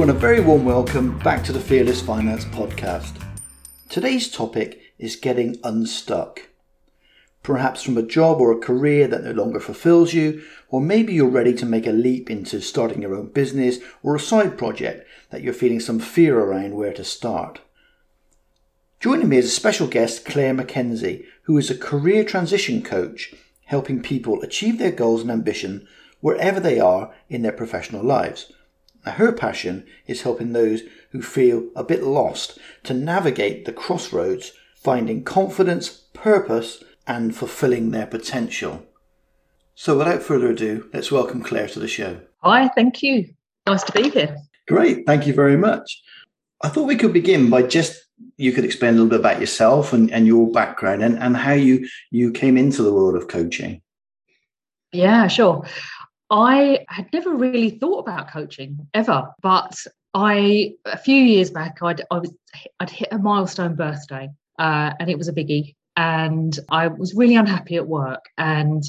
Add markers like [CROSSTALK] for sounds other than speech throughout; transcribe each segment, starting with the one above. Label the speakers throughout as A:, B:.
A: And a very warm welcome back to the Fearless Finance Podcast. Today's topic is getting unstuck. Perhaps from a job or a career that no longer fulfills you, or maybe you're ready to make a leap into starting your own business or a side project that you're feeling some fear around where to start. Joining me is a special guest, Claire McKenzie, who is a career transition coach, helping people achieve their goals and ambition wherever they are in their professional lives. Now, her passion is helping those who feel a bit lost to navigate the crossroads, finding confidence, purpose, and fulfilling their potential. So, without further ado, let's welcome Claire to the show.
B: Hi, thank you. Nice to be here.
A: Great, thank you very much. I thought we could begin by just you could explain a little bit about yourself and, and your background and, and how you you came into the world of coaching.
B: Yeah, sure. I had never really thought about coaching ever, but I a few years back I'd I was I'd hit a milestone birthday, uh, and it was a biggie, and I was really unhappy at work, and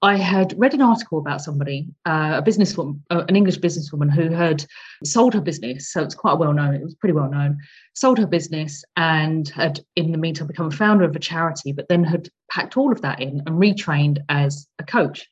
B: I had read an article about somebody, uh, a businesswoman, uh, an English businesswoman who had sold her business. So it's quite well known. It was pretty well known. Sold her business and had, in the meantime, become a founder of a charity, but then had packed all of that in and retrained as a coach.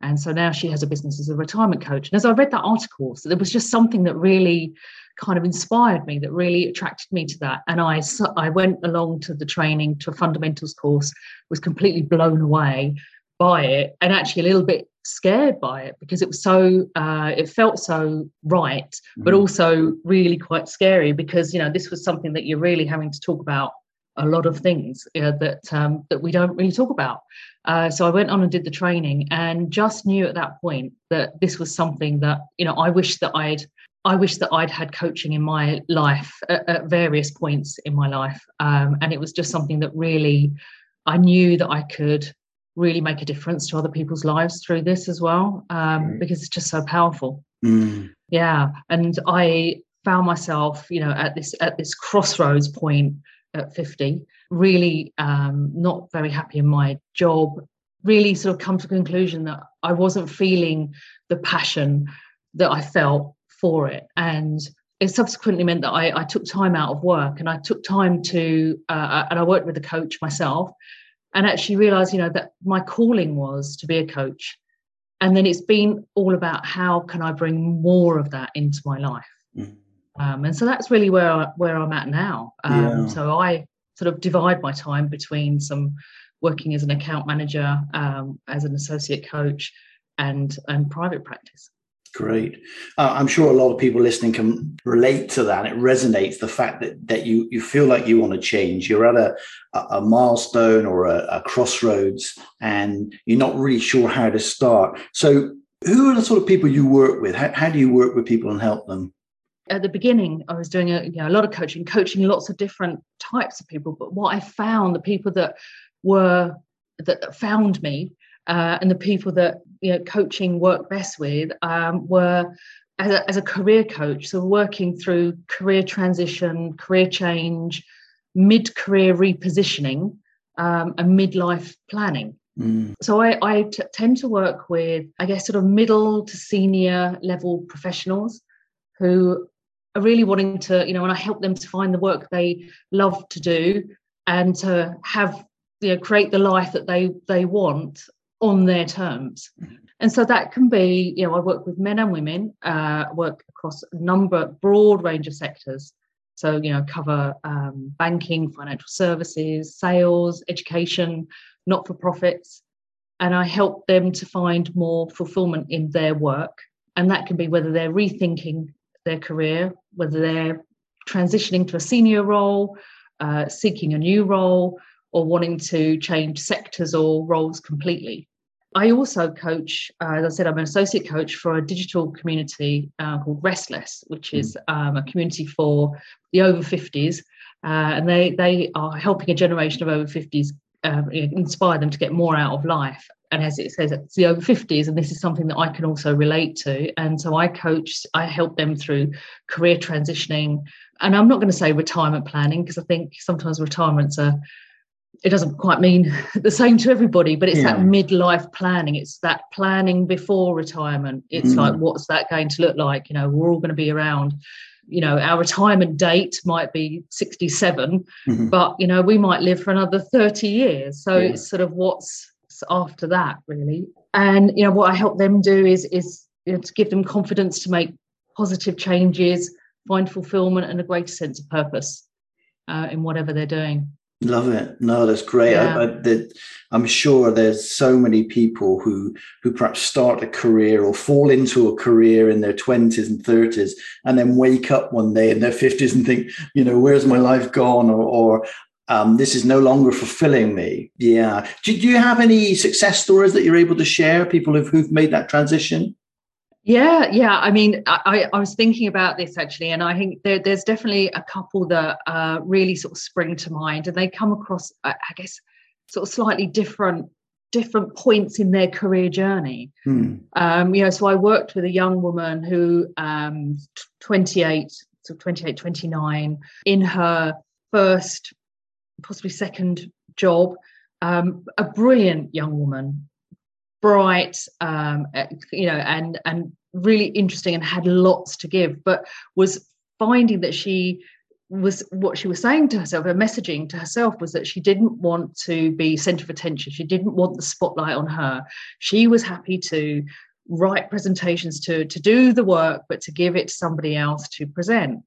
B: And so now she has a business as a retirement coach. And as I read that article, so there was just something that really kind of inspired me, that really attracted me to that. And I, I went along to the training, to a fundamentals course, was completely blown away by it and actually a little bit scared by it because it was so uh, it felt so right but mm. also really quite scary because you know this was something that you're really having to talk about a lot of things uh, that um, that we don't really talk about. Uh, so I went on and did the training and just knew at that point that this was something that you know I wish that I'd I wish that I'd had coaching in my life at, at various points in my life. Um, and it was just something that really I knew that I could really make a difference to other people's lives through this as well um, because it's just so powerful. Mm. yeah. And i found myself you know at this at this crossroads point at 50 really um, not very happy in my job really sort of come to the conclusion that i wasn't feeling the passion that i felt for it and it subsequently meant that I, I took time out of work and I took time to, uh, and I worked with a coach myself and actually realized, you know, that my calling was to be a coach. And then it's been all about how can I bring more of that into my life. Mm. Um, and so that's really where I, where I'm at now. Um, yeah. So I sort of divide my time between some working as an account manager, um, as an associate coach, and and private practice.
A: Great. Uh, I'm sure a lot of people listening can relate to that. It resonates the fact that that you you feel like you want to change. You're at a a milestone or a, a crossroads, and you're not really sure how to start. So, who are the sort of people you work with? How, how do you work with people and help them?
B: At the beginning, I was doing a, you know, a lot of coaching, coaching lots of different types of people. But what I found, the people that were that found me uh, and the people that you know coaching worked best with um, were as a, as a career coach so working through career transition career change mid-career repositioning um, and midlife planning mm. so I, I t- tend to work with i guess sort of middle to senior level professionals who are really wanting to you know and i help them to find the work they love to do and to have you know create the life that they they want on their terms. And so that can be, you know, I work with men and women, uh, work across a number, broad range of sectors. So, you know, cover um, banking, financial services, sales, education, not for profits. And I help them to find more fulfillment in their work. And that can be whether they're rethinking their career, whether they're transitioning to a senior role, uh, seeking a new role, or wanting to change sectors or roles completely. I also coach, uh, as I said, I'm an associate coach for a digital community uh, called Restless, which is hmm. um, a community for the over 50s. Uh, and they, they are helping a generation of over 50s um, inspire them to get more out of life. And as it says, it's the over 50s, and this is something that I can also relate to. And so I coach, I help them through career transitioning. And I'm not going to say retirement planning because I think sometimes retirements are it doesn't quite mean [LAUGHS] the same to everybody, but it's yeah. that midlife planning. It's that planning before retirement. It's mm. like, what's that going to look like? You know, we're all going to be around. You know, our retirement date might be 67, mm-hmm. but, you know, we might live for another 30 years. So yeah. it's sort of what's after that, really. And, you know, what I help them do is, is you know, to give them confidence to make positive changes, find fulfillment and a greater sense of purpose uh, in whatever they're doing.
A: Love it. No, that's great. Yeah. I, am sure there's so many people who who perhaps start a career or fall into a career in their 20s and 30s and then wake up one day in their 50s and think, you know, where's my life gone? Or, or um, this is no longer fulfilling me. Yeah. Do, do you have any success stories that you're able to share? People who've, who've made that transition?
B: Yeah, yeah. I mean, I, I was thinking about this actually, and I think there, there's definitely a couple that uh, really sort of spring to mind, and they come across, I guess, sort of slightly different different points in their career journey. Hmm. Um, you know, so I worked with a young woman who, um, 28, so 28, 29, in her first, possibly second job, um, a brilliant young woman, bright, um, eh, you know, and and really interesting and had lots to give, but was finding that she was what she was saying to herself, her messaging to herself was that she didn't want to be center of attention. She didn't want the spotlight on her. She was happy to write presentations to to do the work, but to give it to somebody else to present.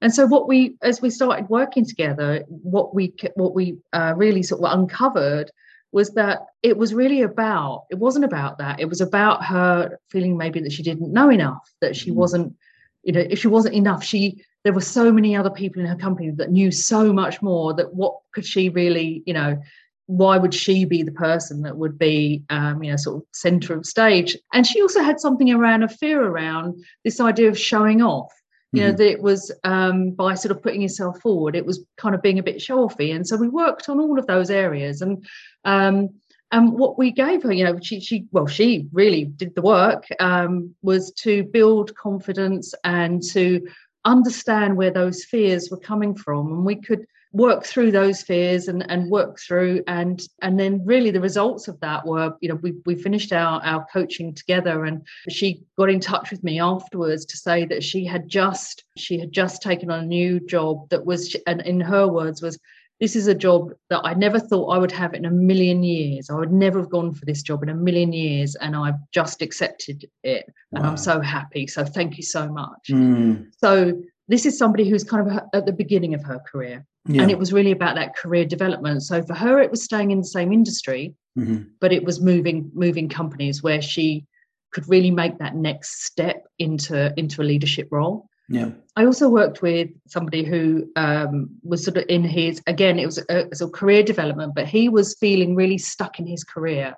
B: And so, what we, as we started working together, what we what we uh, really sort of uncovered was that it was really about it wasn't about that. It was about her feeling maybe that she didn't know enough that she mm. wasn't you know if she wasn't enough she there were so many other people in her company that knew so much more that what could she really you know why would she be the person that would be um, you know sort of center of stage? And she also had something around a fear around this idea of showing off you know mm-hmm. that it was um, by sort of putting yourself forward it was kind of being a bit show offy and so we worked on all of those areas. And um, and what we gave her you know she she well she really did the work um, was to build confidence and to understand where those fears were coming from. And we could work through those fears and, and work through and and then really the results of that were you know we, we finished our, our coaching together and she got in touch with me afterwards to say that she had just she had just taken on a new job that was and in her words was this is a job that I never thought I would have in a million years. I would never have gone for this job in a million years, and I've just accepted it, and wow. I'm so happy. So thank you so much. Mm. So this is somebody who's kind of at the beginning of her career. Yeah. And it was really about that career development. So for her, it was staying in the same industry, mm-hmm. but it was moving moving companies where she could really make that next step into into a leadership role.
A: Yeah.
B: I also worked with somebody who um, was sort of in his again, it was a, it was a career development, but he was feeling really stuck in his career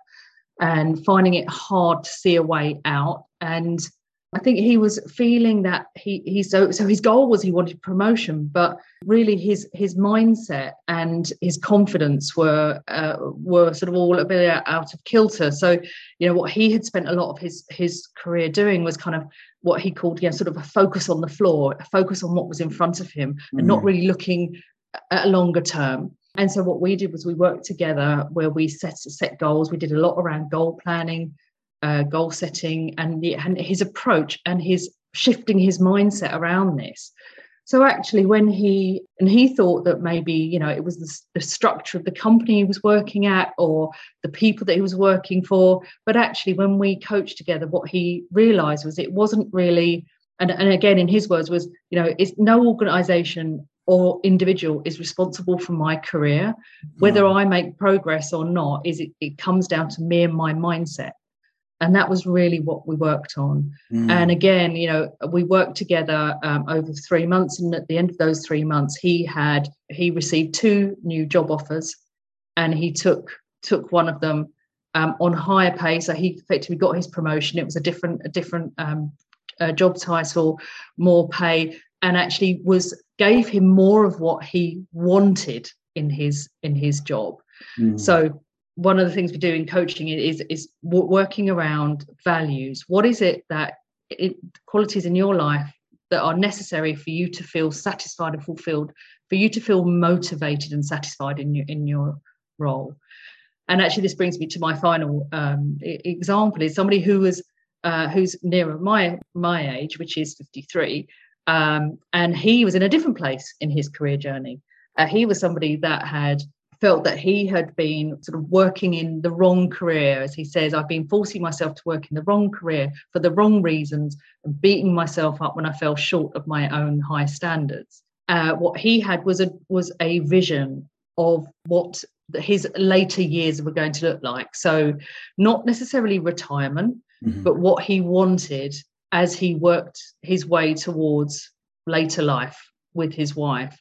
B: and finding it hard to see a way out. And I think he was feeling that he he so so his goal was he wanted promotion, but really his his mindset and his confidence were uh, were sort of all a bit out of kilter. So you know what he had spent a lot of his his career doing was kind of what he called you know sort of a focus on the floor, a focus on what was in front of him, mm. and not mm. really looking at a longer term. And so what we did was we worked together where we set set goals. We did a lot around goal planning uh, goal setting and, the, and his approach and his shifting his mindset around this. So actually, when he and he thought that maybe you know it was the, the, structure of the company he was working at or the people that he was working for, but actually, when we coached together, what he realised was it wasn't really. And, and again, in his words, was you know, it's no organisation or individual is responsible for my career. Whether I make progress or not, is it, it comes down to me and my mindset and that was really what we worked on mm. and again you know we worked together um, over three months and at the end of those three months he had he received two new job offers and he took took one of them um, on higher pay so he effectively got his promotion it was a different a different um, uh, job title more pay and actually was gave him more of what he wanted in his in his job mm. so one of the things we do in coaching is is working around values. What is it that it, qualities in your life that are necessary for you to feel satisfied and fulfilled, for you to feel motivated and satisfied in your in your role. And actually, this brings me to my final um, example: is somebody who was uh, who's nearer my my age, which is 53, um, and he was in a different place in his career journey. Uh, he was somebody that had felt that he had been sort of working in the wrong career. As he says, I've been forcing myself to work in the wrong career for the wrong reasons and beating myself up when I fell short of my own high standards. Uh, what he had was a was a vision of what his later years were going to look like. So, not necessarily retirement, mm-hmm. but what he wanted as he worked his way towards later life with his wife.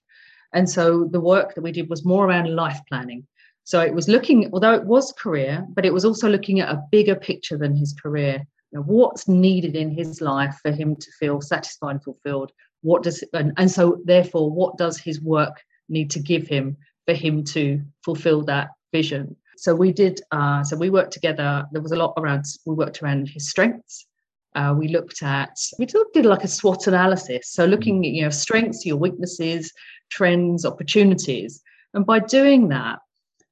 B: And so the work that we did was more around life planning. So it was looking, although it was career, but it was also looking at a bigger picture than his career. You know, what's needed in his life for him to feel satisfied and fulfilled? What does and, and so therefore, what does his work need to give him for him to fulfill that vision? So we did. Uh, so we worked together. There was a lot around. We worked around his strengths. Uh, we looked at. We did like a SWOT analysis. So looking at you know strengths, your weaknesses, trends, opportunities. And by doing that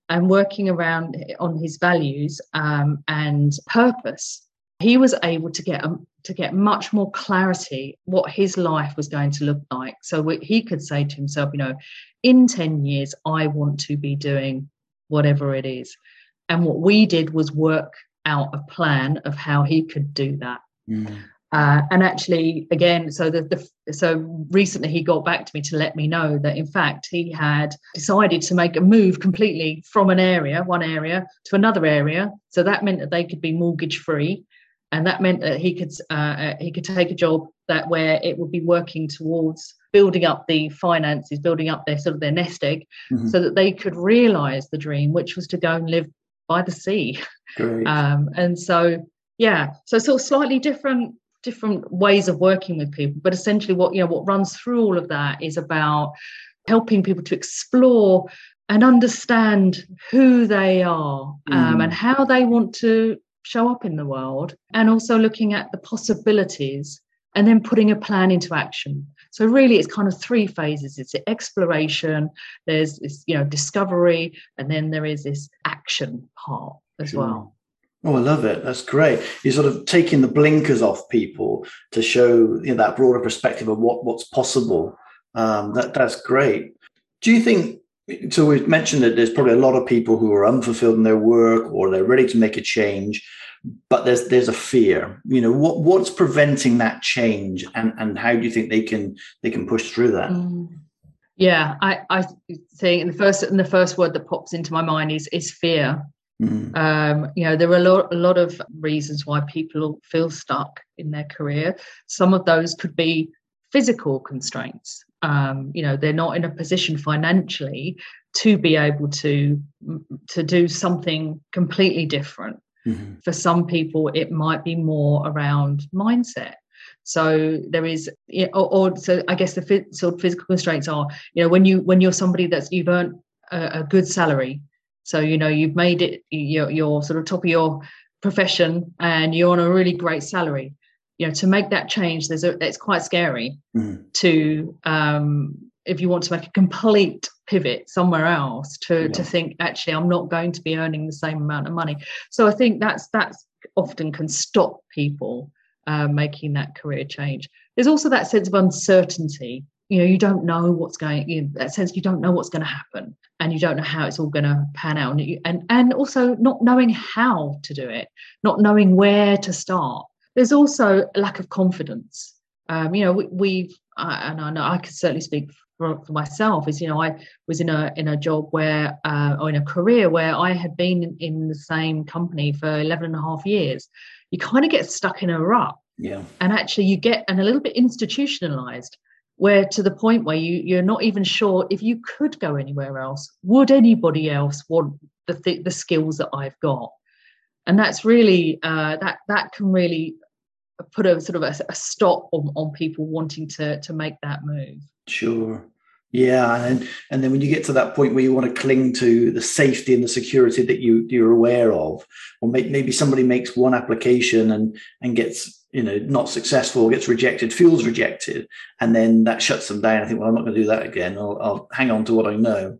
B: and working around on his values um, and purpose, he was able to get um, to get much more clarity what his life was going to look like. So he could say to himself, you know, in 10 years, I want to be doing whatever it is. And what we did was work out a plan of how he could do that. Mm. Uh, and actually, again, so the, the so recently he got back to me to let me know that in fact he had decided to make a move completely from an area, one area, to another area. So that meant that they could be mortgage free, and that meant that he could uh, uh, he could take a job that where it would be working towards building up the finances, building up their sort of their nest egg, mm-hmm. so that they could realise the dream, which was to go and live by the sea. [LAUGHS] Um, and so yeah, so sort of slightly different different ways of working with people but essentially what you know what runs through all of that is about helping people to explore and understand who they are um, mm. and how they want to show up in the world and also looking at the possibilities and then putting a plan into action so really it's kind of three phases it's exploration there's this you know discovery and then there is this action part as sure. well
A: Oh, I love it. That's great. You're sort of taking the blinkers off people to show you know, that broader perspective of what, what's possible. Um, that that's great. Do you think? So we've mentioned that there's probably a lot of people who are unfulfilled in their work, or they're ready to make a change, but there's there's a fear. You know, what what's preventing that change, and and how do you think they can they can push through that? Mm.
B: Yeah, I I think the first and the first word that pops into my mind is is fear. Mm. Um, you know, there are a lot, a lot of reasons why people feel stuck in their career. Some of those could be physical constraints. Um, you know, they're not in a position financially to be able to to do something completely different. Mm-hmm. For some people, it might be more around mindset. So there is, or, or so I guess the sort of physical constraints are, you know, when you when you're somebody that's you've earned a, a good salary so, you know, you've made it, you're, you're sort of top of your profession and you're on a really great salary. You know, to make that change, there's a, it's quite scary mm-hmm. to, um, if you want to make a complete pivot somewhere else to, yeah. to think, actually, I'm not going to be earning the same amount of money. So I think that's, that's often can stop people uh, making that career change. There's also that sense of uncertainty you know you don't know what's going you know, that sense you don't know what's going to happen and you don't know how it's all going to pan out. And, you, and and also not knowing how to do it not knowing where to start. There's also a lack of confidence. Um, you know we, we've uh, and I know I can certainly speak for, for, myself is you know I was in a in a job where uh, or in a career where I had been in, in the same company for 11 and a half years. You kind of get stuck in a rut.
A: Yeah.
B: And actually you get and a little bit institutionalized where to the point where you you're not even sure if you could go anywhere else would anybody else want the th- the skills that I've got? And that's really uh, that that can really put a sort of a, a, stop on, on people wanting to to make that move.
A: Sure yeah and and then when you get to that point where you want to cling to the safety and the security that you you're aware of or maybe somebody makes one application and and gets you know not successful gets rejected feels rejected and then that shuts them down i think well i'm not going to do that again I'll, I'll hang on to what i know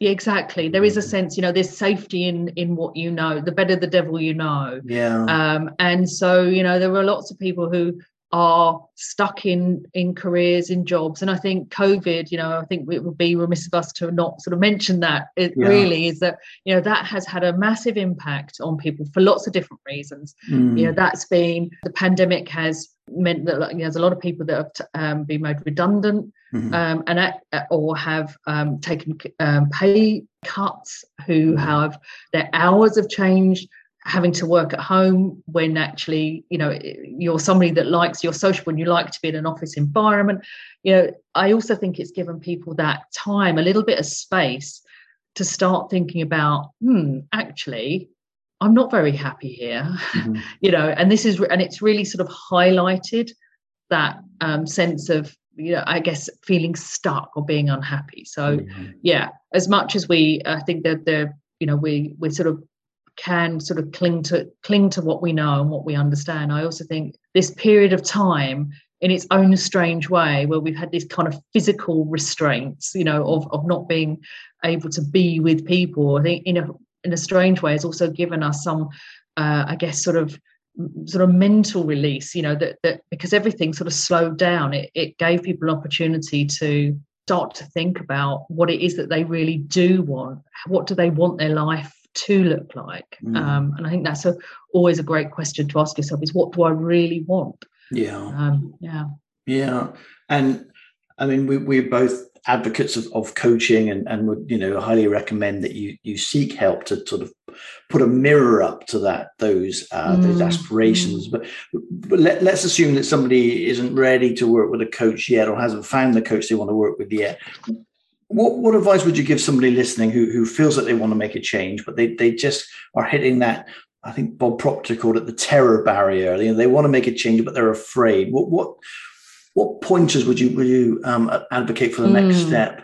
B: Yeah, exactly. There is a sense, you know, there's safety in in what you know. The better the devil you know.
A: Yeah.
B: Um, and so, you know, there are lots of people who are stuck in in careers in jobs and i think covid you know i think it would be remiss of us to not sort of mention that it yeah. really is that you know that has had a massive impact on people for lots of different reasons mm. you know that's been the pandemic has meant that you know, there's a lot of people that have t- um, been made redundant mm-hmm. um, and at, or have um, taken um, pay cuts who mm-hmm. have their hours have changed having to work at home when actually you know you're somebody that likes you're sociable and you like to be in an office environment you know i also think it's given people that time a little bit of space to start thinking about hmm actually i'm not very happy here mm-hmm. [LAUGHS] you know and this is and it's really sort of highlighted that um, sense of you know i guess feeling stuck or being unhappy so mm-hmm. yeah as much as we i think that the you know we we're sort of can sort of cling to cling to what we know and what we understand. I also think this period of time in its own strange way where we've had these kind of physical restraints, you know, of, of not being able to be with people. I think in a in a strange way has also given us some uh, I guess sort of sort of mental release, you know, that that because everything sort of slowed down, it, it gave people an opportunity to start to think about what it is that they really do want. What do they want their life to look like? Mm. Um, and I think that's a, always a great question to ask yourself: is what do I really want?
A: Yeah,
B: um, yeah,
A: yeah. And I mean, we, we're both advocates of, of coaching, and and would you know highly recommend that you you seek help to sort of put a mirror up to that those uh, mm. those aspirations. Mm. But, but let, let's assume that somebody isn't ready to work with a coach yet, or hasn't found the coach they want to work with yet what what advice would you give somebody listening who who feels that they want to make a change, but they they just are hitting that? I think Bob Proctor called it the terror barrier. You know, they want to make a change, but they're afraid. What what what pointers would you would you um, advocate for the next mm. step?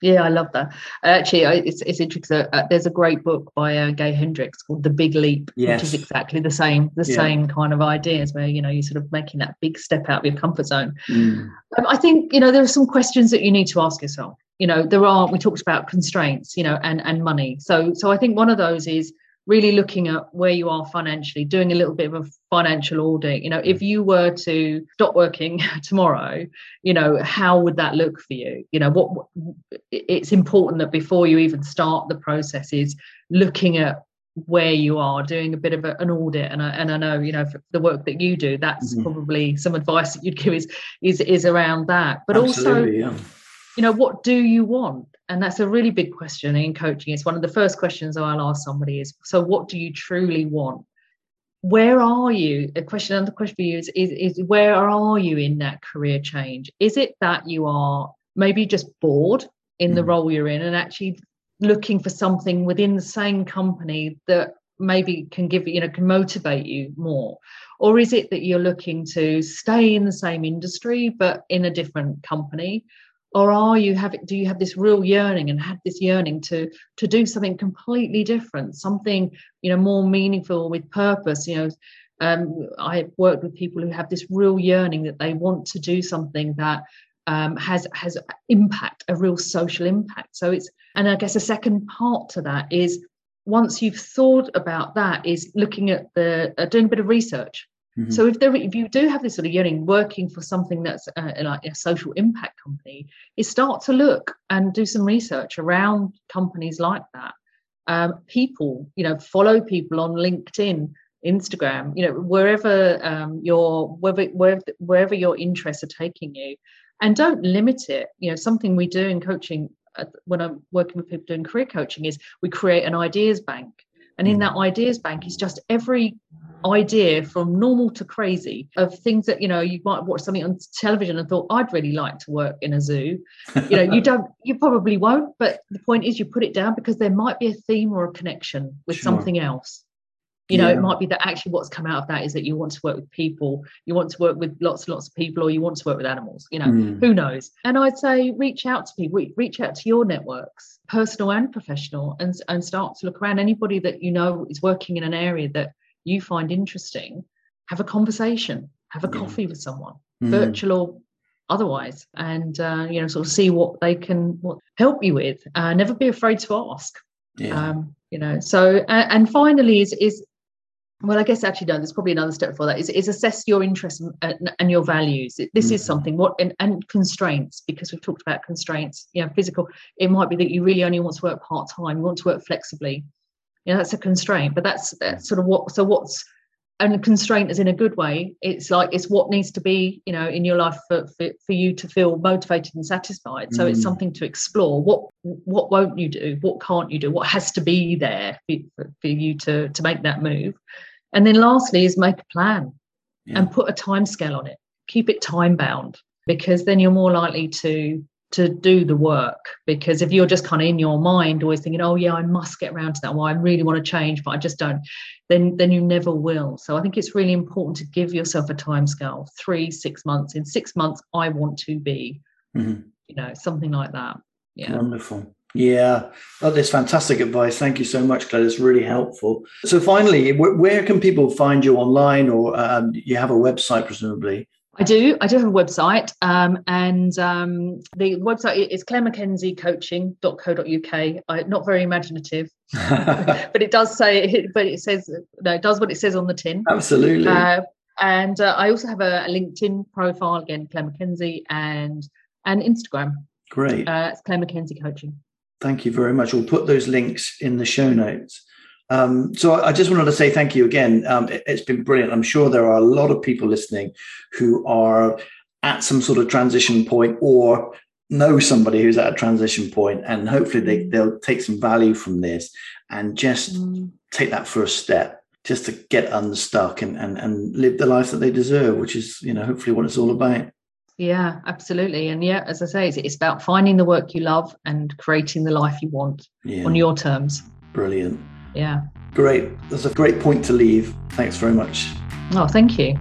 B: Yeah, I love that. Actually, it's it's interesting. Uh, there's a great book by uh, Gay Hendricks called The Big Leap, yes. which is exactly the same the yeah. same kind of ideas where you know you're sort of making that big step out of your comfort zone. Mm. Um, I think you know there are some questions that you need to ask yourself. You know, there are we talked about constraints, you know, and and money. So so I think one of those is really looking at where you are financially, doing a little bit of a financial audit. You know, if you were to stop working [LAUGHS] tomorrow, you know, how would that look for you? You know, what it's important that before you even start the process is looking at where you are doing a bit of a, an audit and I, and I know you know the work that you do that's mm-hmm. probably some advice that you'd give is is is around that but Absolutely, also yeah. you know what do you want and that's a really big question in coaching. It's one of the first questions i'll ask somebody is so what do you truly want? Where are you? A question another question for you is, is, is where are you in that career change? Is it that you are maybe just bored in the mm. role you're in and actually looking for something within the same company that maybe can give you know can motivate you more? Or is it that you're looking to stay in the same industry but in a different company or are you having do you have this real yearning and have this yearning to to do something completely different something you know more meaningful with purpose? You know um, i've worked with people who have this real yearning that they want to do something that um, has has impact a real social impact. So it's and i guess a second part to that is once you've thought about that is looking at the uh, doing a bit of research Mm-hmm. So if there, if you do have this sort of yearning, working for something that's uh, like a social impact company, is start to look and do some research around companies like that. Um, people, you know, follow people on LinkedIn, Instagram, you know, wherever um, your wherever, wherever wherever your interests are taking you, and don't limit it. You know, something we do in coaching uh, when I'm working with people doing career coaching is we create an ideas bank, and in mm. that ideas bank is just every idea from normal to crazy of things that you know you might watch something on television and thought I'd really like to work in a zoo you know you [LAUGHS] don't you probably won't but the point is you put it down because there might be a theme or a connection with sure. something else you know yeah. it might be that actually what's come out of that is that you want to work with people you want to work with lots and lots of people or you want to work with animals you know mm. who knows and i'd say reach out to people reach out to your networks personal and professional and, and start to look around anybody that you know is working in an area that you find interesting, have a conversation, have a yeah. coffee with someone, mm. virtual or otherwise and uh, you know sort of see what they can what help you with uh, never be afraid to ask yeah. um, you know so uh, and finally is is well i guess actually no there's probably another step for that. Is, is assess your interests and, and your values. This mm-hmm. is something what and, and, constraints because we've talked about constraints you know physical. It might be that you really only want to work part-time you want to work flexibly. You know that's a constraint but that's that's sort of what so what's and a constraint is in a good way. It's like it's what needs to be you know in your life for, for, for you to feel motivated and satisfied. So mm. it's something to explore. What what won't you do? What can't you do? What has to be there for, for you to to make that move and then lastly is make a plan yeah. and put a time scale on it. Keep it time bound because then you're more likely to to do the work. Because if you're just kind of in your mind always thinking oh yeah i must get around to that. Well i really want to change but i just don't then then you never will. So i think it's really important to give yourself a time scale three six months. In six months i want to be mm-hmm. you know something like that. Yeah.
A: Wonderful yeah, oh, that's fantastic advice. Thank you so much, Claire. It's really helpful. So, finally, where, where can people find you online, or um, you have a website, presumably?
B: I do. I do have a website, um, and um, the website is clairemckenzie.coaching.co.uk. I, not very imaginative, [LAUGHS] but it does say. But it says no. It does what it says on the tin.
A: Absolutely. Uh,
B: and uh, I also have a, a, LinkedIn profile again, Claire McKenzie, and and Instagram.
A: Great.
B: Uh, it's Claire McKenzie Coaching.
A: Thank you very much. We'll put those links in the show notes. Um, so I just wanted to say thank you again. Um, it, has been brilliant. I'm sure there are a lot of people listening who are at some sort of transition point or know somebody who's at a transition point, and hopefully they, mm. they'll take some value from this and just mm. take that first step just to get unstuck and, and, and live the life that they deserve, which is, you know, hopefully what it's all about.
B: Yeah, absolutely. And yeah, as I say, it's, it's about finding the work you love and creating the life you want yeah. on your terms.
A: Brilliant.
B: Yeah.
A: Great. That's a great point to leave. Thanks very much.
B: Oh, thank you.